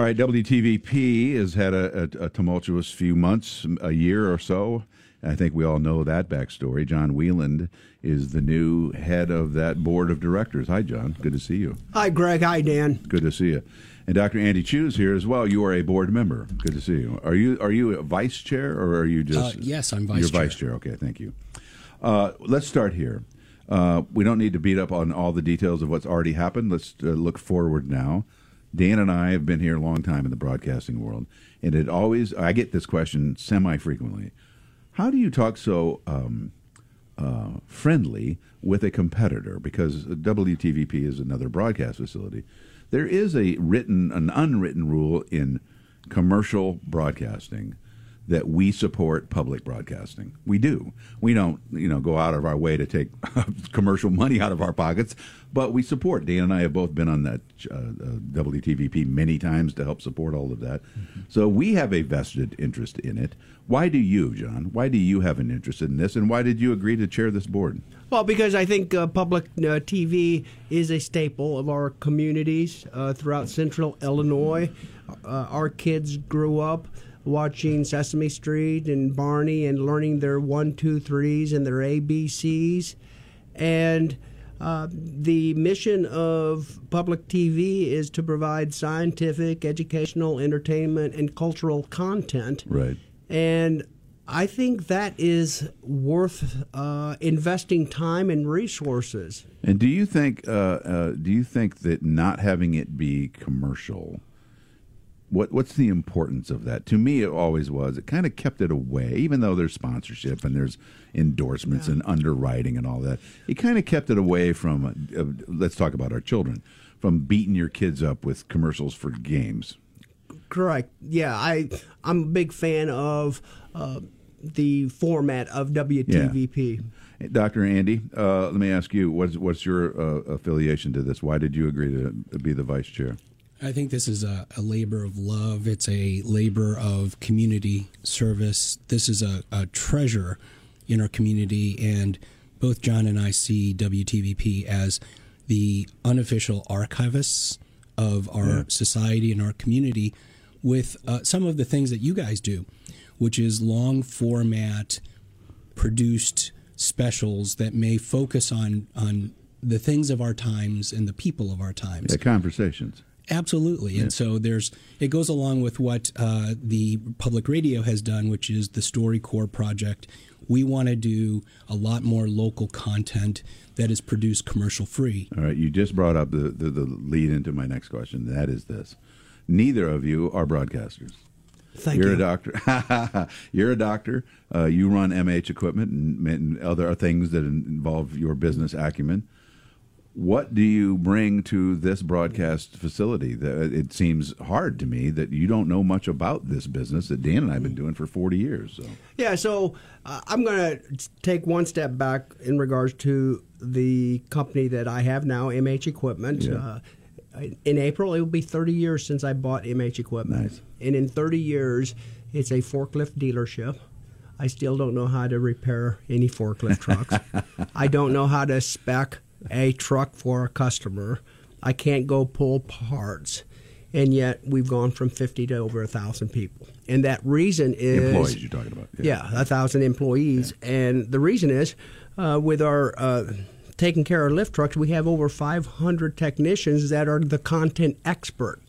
All right, WTVP has had a, a, a, tumultuous few months, a year or so. I think we all know that backstory. John Wieland is the new head of that board of directors. Hi, John. Good to see you. Hi, Greg. Hi, Dan. Good to see you. And Dr. Andy Chiou is here as well. You are a board member. Good to see you. Are you are you a vice chair or are you just? Uh, yes, I'm vice. You're chair. vice chair. Okay, thank you. Uh, let's start here. Uh, we don't need to beat up on all the details of what's already happened. Let's uh, look forward now. Dan and I have been here a long time in the broadcasting world, and it always I get this question semi frequently. How do you talk so um, uh, friendly with a competitor? Because WTVP is another broadcast facility. There is a written, an unwritten rule in commercial broadcasting that we support public broadcasting. We do. We don't, you know, go out of our way to take commercial money out of our pockets, but we support. Dan and I have both been on that uh, uh, WTVP many times to help support all of that. Mm-hmm. So we have a vested interest in it. Why do you, John? Why do you have an interest in this, and why did you agree to chair this board? Well, because I think uh, public uh, TV is a staple of our communities uh, throughout central Illinois. Uh, our kids grew up watching Sesame Street and Barney and learning their one, two, threes and their ABCs. And uh, the mission of public TV is to provide scientific, educational, entertainment, and cultural content. Right. And I think that is worth uh, investing time and resources. And do you think? Uh, uh do you think that not having it be commercial? What what's the importance of that? To me, it always was. It kind of kept it away, even though there's sponsorship and there's endorsements yeah. and underwriting and all that. It kind of kept it away from. Uh, let's talk about our children, from beating your kids up with commercials for games. Correct. Yeah, I I'm a big fan of uh, the format of WTVP. Yeah. Dr. Andy, uh, let me ask you, what's what's your uh, affiliation to this? Why did you agree to be the vice chair? I think this is a, a, labor of love. It's a labor of community service. This is a, a, treasure in our community, and both John and I see WTVP as the unofficial archivists of our yeah. society and our community with uh, some of the things that you guys do, which is long format produced specials that may focus on on the things of our times and the people of our times. The conversations. Absolutely, yeah. and so there's it goes along with what uh, the public radio has done, which is the StoryCorps project. We want to do a lot more local content that is produced commercial free. All right, you just brought up the, the, the lead into my next question. That is this: neither of you are broadcasters. Thank You're you. a doctor. You're a doctor. Uh, you run MH equipment and, and, other things that involve your business acumen what do you bring to this broadcast facility? It seems hard to me that you don't know much about this business that Dan and I have been doing for 40 years. So. Yeah, so uh, I'm going to take one step back in regards to the company that I have now, MH Equipment. Yeah. Uh, in April, it will be 30 years since I bought MH Equipment. Nice. And in 30 years, it's a forklift dealership. I still don't know how to repair any forklift trucks. I don't know how to spec a truck for a customer. I can't go pull parts. And yet we've gone from 50 to over a 1,000 people. And that reason is. Employees you're talking about. Yeah, a 1,000 employees. Yeah. And the reason is uh, with our. Uh, taking care of lift trucks, we have over 500 technicians that are the content expert.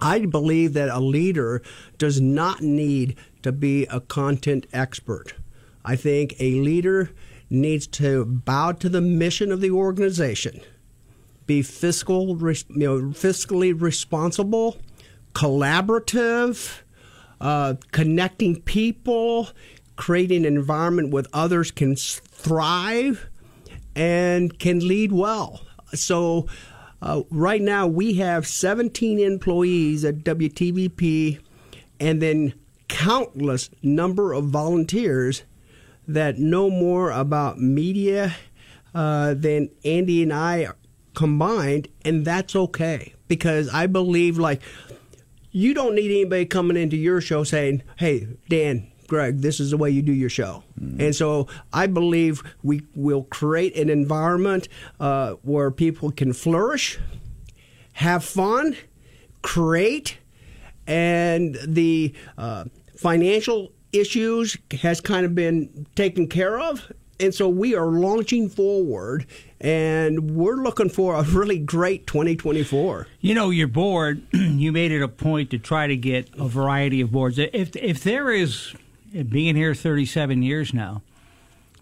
I believe that a leader does not need to be a content expert. I think a leader needs to bow to the mission of the organization, be fiscal, you know, fiscally responsible, collaborative, uh, connecting people, creating an environment where others can thrive and can lead well. So, uh, right now we have 17 employees at WTVP and then countless number of volunteers that know more about media uh, than Andy and I combined, and that's okay because I believe like you don't need anybody coming into your show saying, "Hey, Dan." Greg, this is the way you do your show. Mm-hmm. And so I believe we will create an environment uh, where people can flourish, have fun, create, and the uh, financial issues has kind of been taken care of. And so we are launching forward, and we're looking for a really great 2024. You know, your board, you made it a point to try to get a variety of boards. If if there is, being here 37 years now,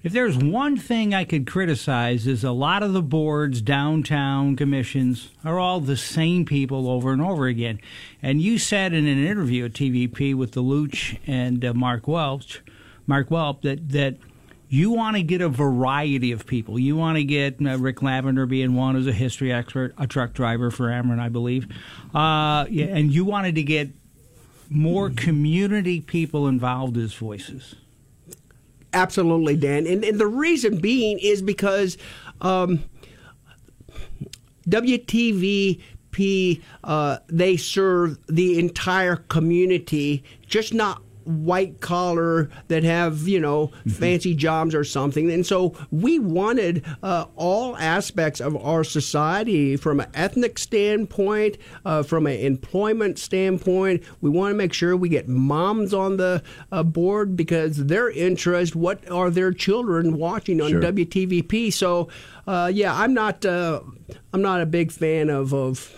if there's one thing I could criticize is a lot of the boards, downtown commissions are all the same people over and over again. And you said in an interview at TVP with the DeLuch and uh, Mark Welch, Mark Welp, that that you want to get a variety of people. You want to get uh, Rick Lavender being one as a history expert, a truck driver for Ameren, I believe, uh, yeah, and you wanted to get more community people involved as voices. Absolutely, Dan. And, and the reason being is because um, WTVP, uh, they serve the entire community, just not white collar that have you know mm-hmm. fancy jobs or something and so we wanted uh, all aspects of our society from an ethnic standpoint uh, from an employment standpoint we want to make sure we get moms on the uh, board because their interest what are their children watching on sure. WTVP so uh, yeah I'm not uh, I'm not a big fan of of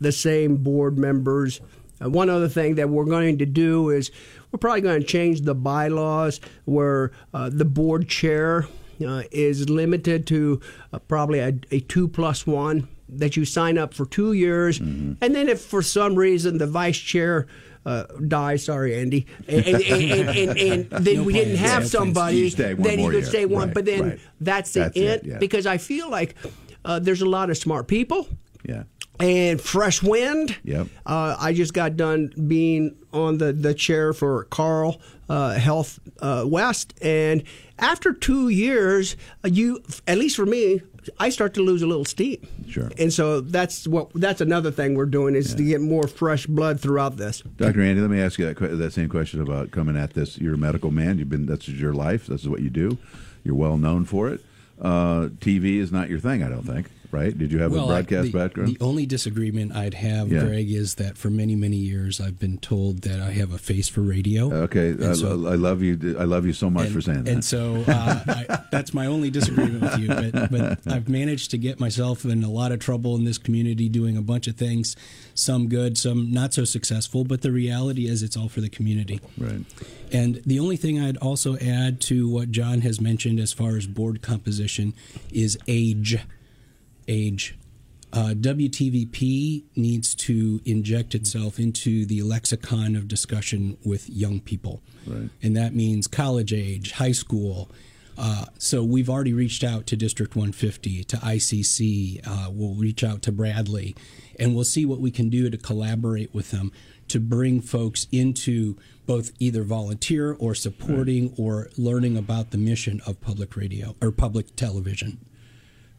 the same board members uh, one other thing that we're going to do is we're probably going to change the bylaws where uh, the board chair uh, is limited to uh, probably a, a, two plus one that you sign up for two years, mm-hmm. and then if for some reason the vice chair uh, dies, sorry, Andy, and, and, and, and then no we didn't have somebody, then you could stay one, right, but then right. that's, that's it, it yeah. because I feel like uh, there's a lot of smart people. Yeah and fresh wind. Yep. Uh, I just got done being on the, the chair for Carle uh, Health uh, West, and after two years, uh, you at least for me, I start to lose a little steam. Sure. And so that's what that's another thing we're doing is yeah. to get more fresh blood throughout this. Dr. Andy, let me ask you that that same question about coming at this. You're a medical man. You've been that's your life. This is what you do. You're well known for it. Uh, TV is not your thing, I don't think right? Did you have well, a broadcast I, the, background? The only disagreement I'd have, yeah. Greg, is that for many, many years I've been told that I have a face for radio. Okay, I, so, I, love you. I love you so much and, for saying that. And so uh, I, that's my only disagreement with you. But, but I've managed to get myself in a lot of trouble in this community doing a bunch of things, some good, some not so successful. But the reality is, it's all for the community. Right. And the only thing I'd also add to what John has mentioned as far as board composition is age age. Uh, WTVP needs to inject itself into the lexicon of discussion with young people. Right. And that means college age, high school. Uh, so we've already reached out to District 150, to ICC. Uh, we'll reach out to Bradley, and we'll see what we can do to collaborate with them to bring folks into both either volunteer or supporting right. or learning about the mission of public radio or public television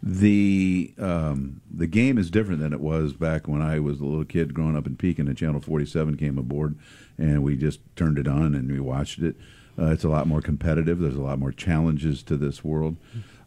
the um, the game is different than it was back when I was a little kid growing up in Pekin and Channel 47 came aboard and we just turned it on and we watched it. Uh, it's a lot more competitive. There's a lot more challenges to this world.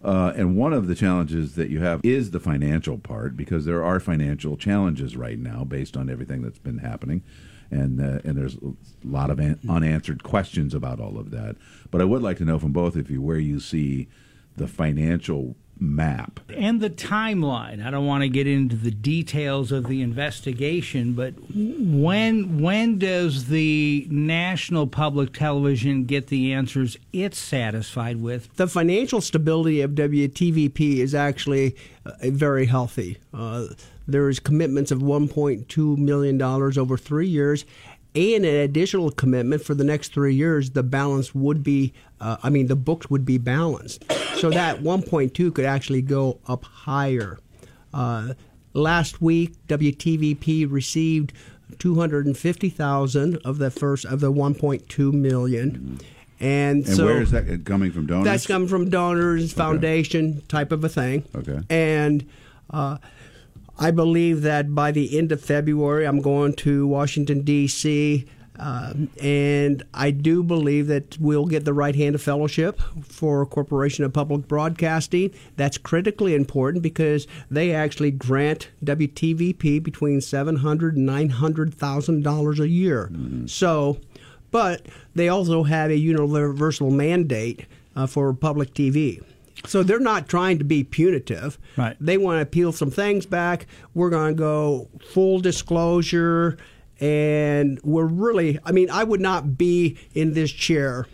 Uh, and one of the challenges that you have is the financial part because there are financial challenges right now based on everything that's been happening. And, uh, and there's a lot of an- unanswered questions about all of that. But I would like to know from both of you where you see the financial map. And the timeline. I don't want to get into the details of the investigation, but when when does the national public television get the answers it's satisfied with? The financial stability of WTVP is actually uh, very healthy. Uh, there is commitments of 1.2 million dollars over 3 years and an additional commitment for the next three years, the balance would be, uh, I mean, the books would be balanced. So that 1.2 could actually go up higher. Uh, last week, WTVP received 250,000 of the first of the 1.2 million. And, and so where is that coming from? Donors. That's coming from donors, foundation okay. type of a thing. Okay. And uh, I believe that by the end of February, I'm going to Washington, D.C. Um, and I do believe that we'll get the right hand of fellowship for Corporation of Public Broadcasting. That's critically important because they actually grant WTVP between seven hundred and nine hundred thousand dollars a year. So, but they also have a universal mandate uh, for public TV. So they're not trying to be punitive. Right. They want to peel some things back. We're going to go full disclosure. And we're really, I mean, I would not be in this chair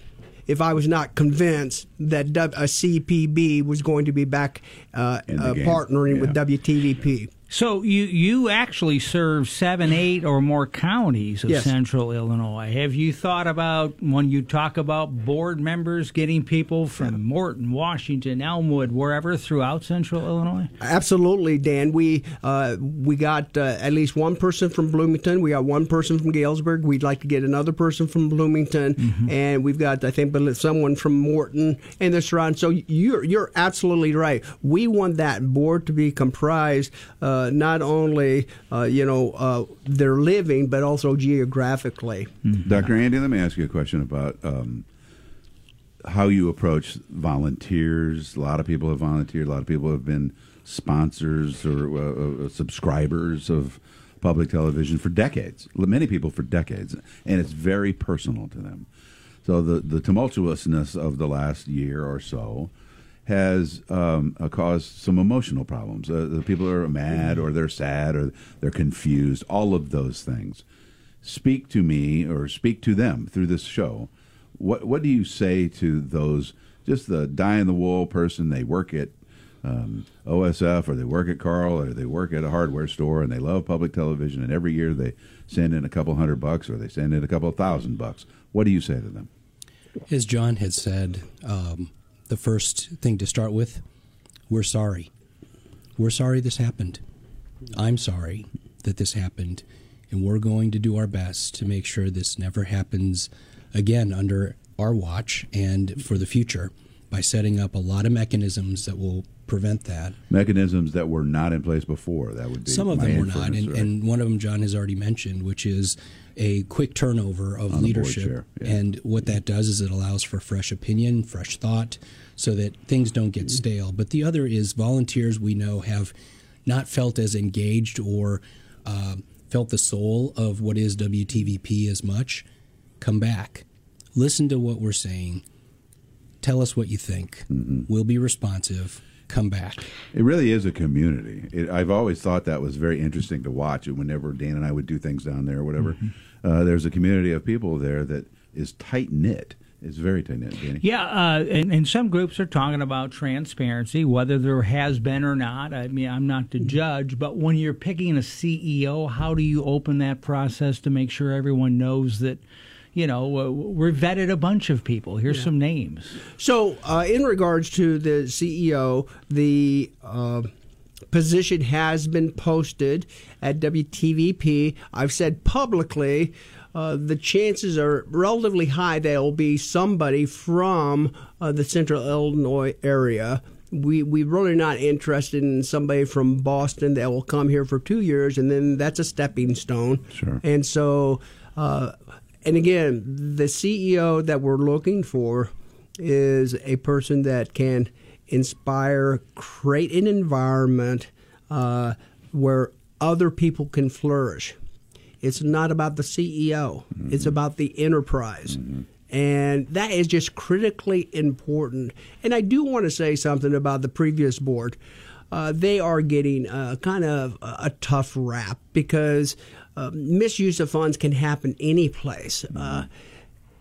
if I was not convinced that a CPB was going to be back uh, uh, game. partnering with Yeah. WTVP. So you you actually serve seven, eight, or more counties of Yes. Central Illinois. Have you thought about when you talk about board members getting people from Morton, Washington, Elmwood, wherever throughout Central Illinois? Absolutely, Dan. We uh, we got uh, at least one person from Bloomington. We got one person from Galesburg. We'd like to get another person from Bloomington, and we've got I think someone from Morton and the surround. So you're you're absolutely right. We want that board to be comprised uh, not only uh, you know uh, their living but also geographically. Dr. Andy, let me ask you a question about um, how you approach volunteers. A lot of people have volunteered. A lot of people have been sponsors or uh, uh, subscribers of public television for decades. Many people for decades, and it's very personal to them. So the the tumultuousness of the last year or so has um, uh, caused some emotional problems. Uh, the people are mad, or they're sad, or they're confused. All of those things speak to me or speak to them through this show. What what do you say to those just the die in the wool person? They work at um, OSF or they work at Carle or they work at a hardware store and they love public television and every year they send in a couple hundred bucks or they send in a couple thousand bucks. What do you say to them? As John had said, um, the first thing to start with, we're sorry. We're sorry this happened. I'm sorry that this happened, and we're going to do our best to make sure this never happens again under our watch and for the future by setting up a lot of mechanisms that will prevent that. Mechanisms that were not in place before. That would be Some of them were not, and, and one of them John has already mentioned, which is a quick turnover of On leadership. yeah. And what that does is it allows for fresh opinion, fresh thought, so that things don't get stale. But the other is volunteers we know have not felt as engaged or uh, felt the soul of what is WTVP as much. Come back, listen to what we're saying, tell us what you think. Mm-hmm. We'll be responsive. Come back. It really is a community. It, I've always thought that was very interesting to watch. And whenever Dan and I would do things down there or whatever, uh, there's a community of people there that is tight knit. It's very tight knit, Danny. Yeah, uh, and, and some groups are talking about transparency, whether there has been or not. I mean, I'm not the judge, but when you're picking a CEO, how do you open that process to make sure everyone knows that, you know, uh, we vetted a bunch of people. Here's some names. So, uh, in regards to the CEO, the uh, position has been posted at WTVP. I've said publicly uh, the chances are relatively high that it'll be somebody from uh, the central Illinois area. We, we're really not interested in somebody from Boston that will come here for two years and then that's a stepping stone. Sure. And so, uh, and again, the CEO that we're looking for is a person that can inspire, create an environment uh, where other people can flourish. It's not about the CEO, it's about the enterprise. And that is just critically important. And I do want to say something about the previous board. Uh, they are getting uh, kind of a, a tough rap because uh, misuse of funds can happen any place. Uh,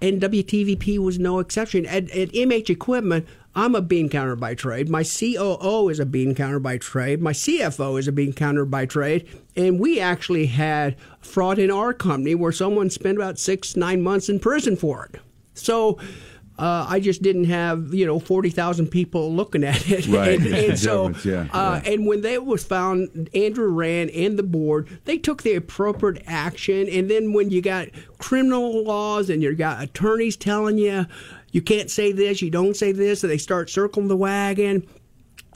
and WTVP was no exception. At, at MH Equipment, I'm a bean counter by trade. My COO is a bean counter by trade. My CFO is a bean counter by trade. And we actually had fraud in our company where someone spent about six, nine months in prison for it. So uh, I just didn't have you know forty thousand people looking at it, Right. and, and so yeah, uh, yeah. and when they was found, Andrew Rand and the board, they took the appropriate action. And then when you got criminal laws and you got attorneys telling you you can't say this, you don't say this, and they start circling the wagon.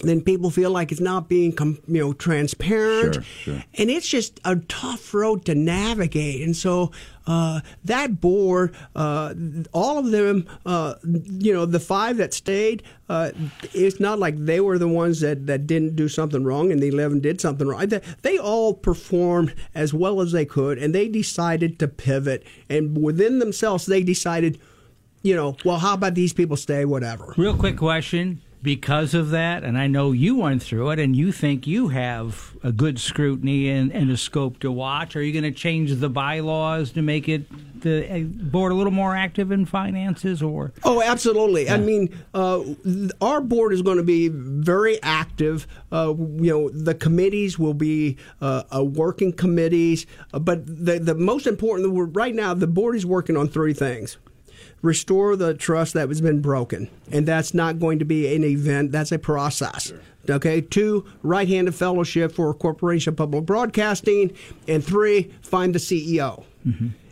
Then people feel like it's not being com- you know transparent. Sure, sure. and it's just a tough road to navigate. And so uh, that board uh, all of them uh, you know the five that stayed uh, it's not like they were the ones that, that didn't do something wrong and the 11 did something wrong. They, they all performed as well as they could and they decided to pivot. And within themselves they decided you know well how about these people stay whatever. Real quick question. Because of that, and I know you went through it, and you think you have a good scrutiny and, and a scope to watch. Are you going to change the bylaws to make it the uh, board a little more active in finances, or Oh, absolutely. I mean, uh, th- our board is going to be very active. Uh, you know, the committees will be uh, uh, working committees, uh, but the the most important right now, the board is working on three things. Restore the trust that has been broken, and that's not going to be an event. That's a process. Okay. Two, right-handed fellowship for Corporation of Public Broadcasting, and three, find the CEO.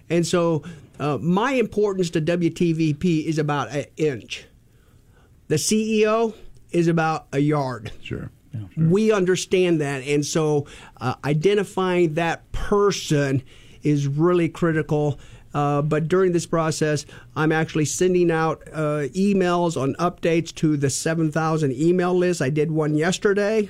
And so, uh, my importance to WTVP is about an inch. The CEO is about a yard. Sure. We understand that. And so uh, identifying that person is really critical. Uh, but during this process, I'm actually sending out uh, emails on updates to the 7,000 email list. I did one yesterday,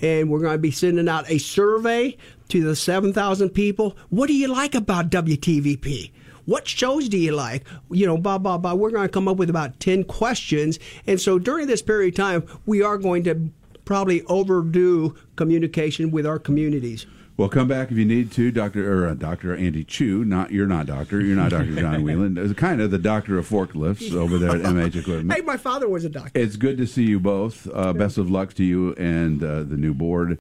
and we're going to be sending out a survey to the 7,000 people. What do you like about WTVP? What shows do you like? You know, blah, blah, blah. We're going to come up with about 10 questions. And so during this period of time, we are going to probably overdo communication with our communities. Well, come back if you need to, Doctor or uh, Doctor Andy Chiou. Not you're not doctor. You're not Doctor John Wieland. It's kind of the doctor of forklifts over there at MH Equipment. Hey, my father was a doctor. It's good to see you both. Uh, best of luck to you and uh, the new board.